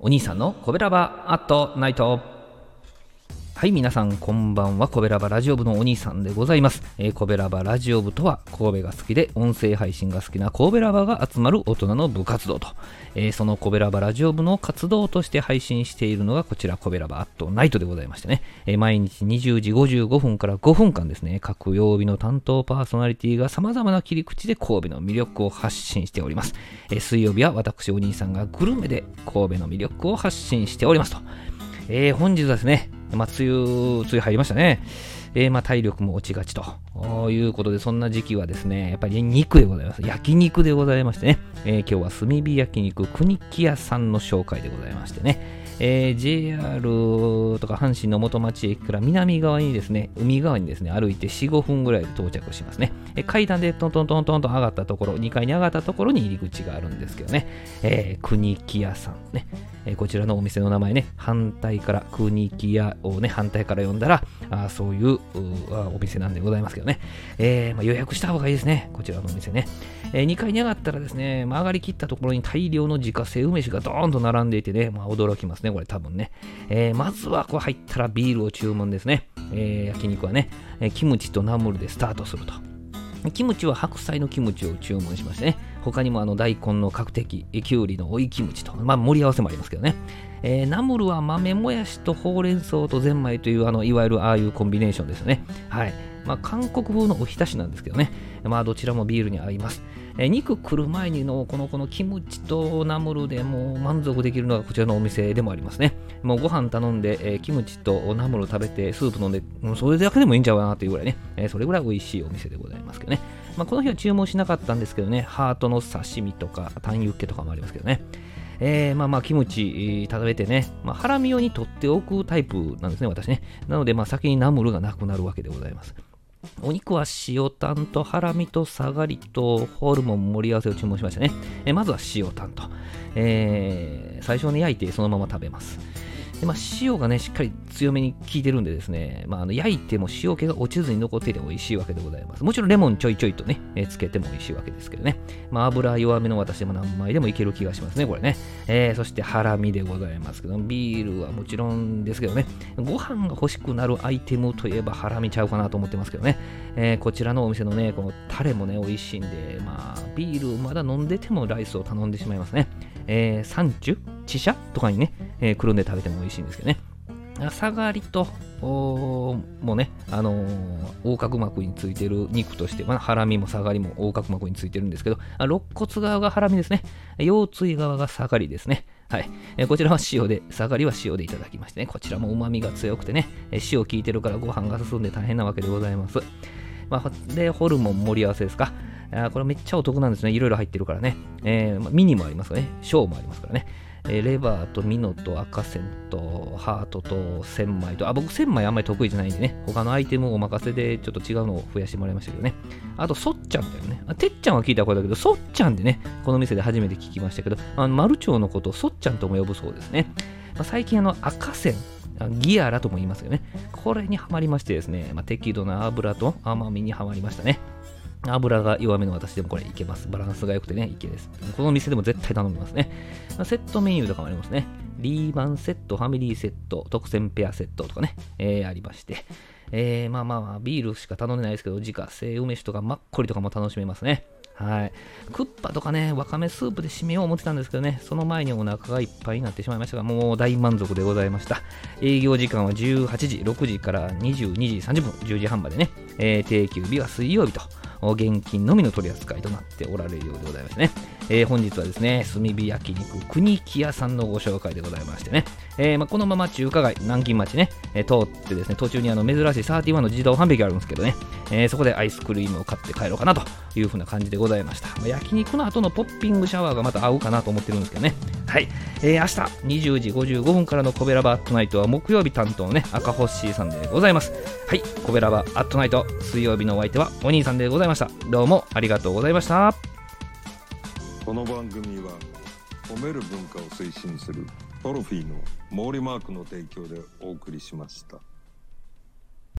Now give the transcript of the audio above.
お兄さんのコベラバアットナイト。はい皆さんこんばんは。コベラバラジオ部のお兄さんでございます、えー、コベラバラジオ部とは神戸が好きで音声配信が好きな神戸ラバが集まる大人の部活動と、えー、そのコベラバラジオ部の活動として配信しているのがこちらコベラバアットナイトでございましてね、えー、毎日20時55分から5分間ですね。各曜日の担当パーソナリティが様々な切り口で神戸の魅力を発信しております、え水曜日は私お兄さんがグルメで神戸の魅力を発信しておりますと。えー、本日はですね、まあ、梅雨、梅雨入りましたね。えー、まあ、体力も落ちがちということで、そんな時期はですね、やっぱり肉でございます。焼肉でございましてね、えー、今日は炭火焼肉国木屋さんの紹介でございましてね、えー、JR とか阪神の元町駅から南側にですね、海側にですね、歩いて4、5分ぐらいで到着しますね。え階段でトントントントンと上がったところ、2階に上がったところに入り口があるんですけどね、えー、国木屋さんね、えー、こちらのお店の名前ね、反対から国木屋をね、反対から読んだら、あそういうお店なんでございますけどね、えー、まあ、予約した方がいいですね、こちらのお店ね。え2階に上がったらですね、まあ、上がりきったところに大量の自家製梅酒がドーンと並んでいてね、まあ、驚きますね、これ多分ね。えまずはこう入ったらビールを注文ですね。え焼肉はね、えキムチとナムルでスタートすると。キムチは白菜のキムチを注文しましてね、他にもあの大根の角的、きゅうりの追いキムチと、まあ盛り合わせもありますけどね。えー、ナムルは豆もやしとほうれん草とゼンマイというあのいわゆるああいうコンビネーションですよね。はい。まあ、韓国風のおひたしなんですけどね。まあどちらもビールに合います。え肉来る前にのこのこのキムチとナムルでもう満足できるのがこちらのお店でもありますね。もうご飯頼んで、え、キムチとナムル食べてスープ飲んで、もうそれだけでもいいんちゃうかなというぐらいね、え、それぐらい美味しいお店でございますけどね。まあ、この日は注文しなかったんですけどね、ハートの刺身とか、タンユッケとかもありますけどね。えー、まあまあキムチ食べてね、まあ、ハラミ用に取っておくタイプなんですね、私ね。なので、まあ先にナムルがなくなるわけでございます。お肉は塩タンとハラミとサガリとホルモン盛り合わせを注文しましたね。えまずは塩タンと、えー、最初に焼いてそのまま食べます。でまあ、塩がね、しっかり強めに効いてるんでですね、まあ、あの焼いても塩気が落ちずに残っていて美味しいわけでございます。もちろんレモンちょいちょいとね、え、つけても美味しいわけですけどね。まあ、油弱めの私でも何枚でもいける気がしますね、これね。えー、そしてハラミでございますけど、ビールはもちろんですけどね、ご飯が欲しくなるアイテムといえばハラミちゃうかなと思ってますけどね。えー、こちらのお店のね、このタレもね、美味しいんで、まあ、ビールまだ飲んでてもライスを頼んでしまいますね。えー、サンチュチシャとかにね、えー、くるんで食べても美味しいんですけどね。サガリと、もうね、あのー、横隔膜についてる肉として、まあ、ハラミもサガリも横隔膜についてるんですけど、肋骨側がハラミですね。腰椎側がサガリですね。はい。えこちらは塩で、サガリは塩でいただきましてね、こちらも旨味が強くてねえ、塩効いてるからご飯が進んで大変なわけでございます。まあ、で、ホルモン盛り合わせですか。あこれめっちゃお得なんですね。いろいろ入ってるからね。えーま、ミニもありますよね。小もありますからね。えー、レバーとミノと赤線とハートと千枚と、あ、僕千枚あんまり得意じゃないんでね、他のアイテムをお任せでちょっと違うのを増やしてもらいましたけどね。あと、そっちゃんだよね。あてっちゃんは聞いたことだけど、そっちゃんでね、この店で初めて聞きましたけど、あのマルチョウのことをそっちゃんとも呼ぶそうですね。まあ、最近あの赤線、ギアラとも言いますよね。これにはまりましてですね、まあ、適度な油と甘みにはまりましたね。油が弱めの私でもこれいけます。バランスが良くてね、いけです。この店でも絶対頼みますね。セットメニューとかもありますね。リーマンセット、ファミリーセット、特選ペアセットとかね、えー、ありまして。えー、まあまあまあ、ビールしか頼んでないですけど、自家製梅酒とかマッコリとかも楽しめますね。はい。クッパとかね、わかめスープで締めよう思ってたんですけどね、その前にお腹がいっぱいになってしまいましたが、もう大満足でございました。営業時間は18時、6時から22時30分、10時半までね、えー、定休日は水曜日と。現金のみの取り扱いとなっておられるようでございますね。えー、本日はですね、炭火焼肉国木屋さんのご紹介でございましてね、えー、まあ、このまま中華街、南京町ね、えー、通ってですね、途中にあの珍しい31の自動販売機あるんですけどね、え、そこでアイスクリームを買って帰ろうかなという風な感じでございました。まあ、焼肉の後のポッピングシャワーがまた合うかなと思ってるんですけどね。はい。えー、明日20時55分からのコベラバアットナイトは木曜日担当のね、赤星さんでございます。はい。コベラバアットナイト、水曜日のお相手はお兄さんでございました。どうもありがとうございました。この番組は、褒める文化を推進するトロフィーの毛利マークの提供でお送りしました。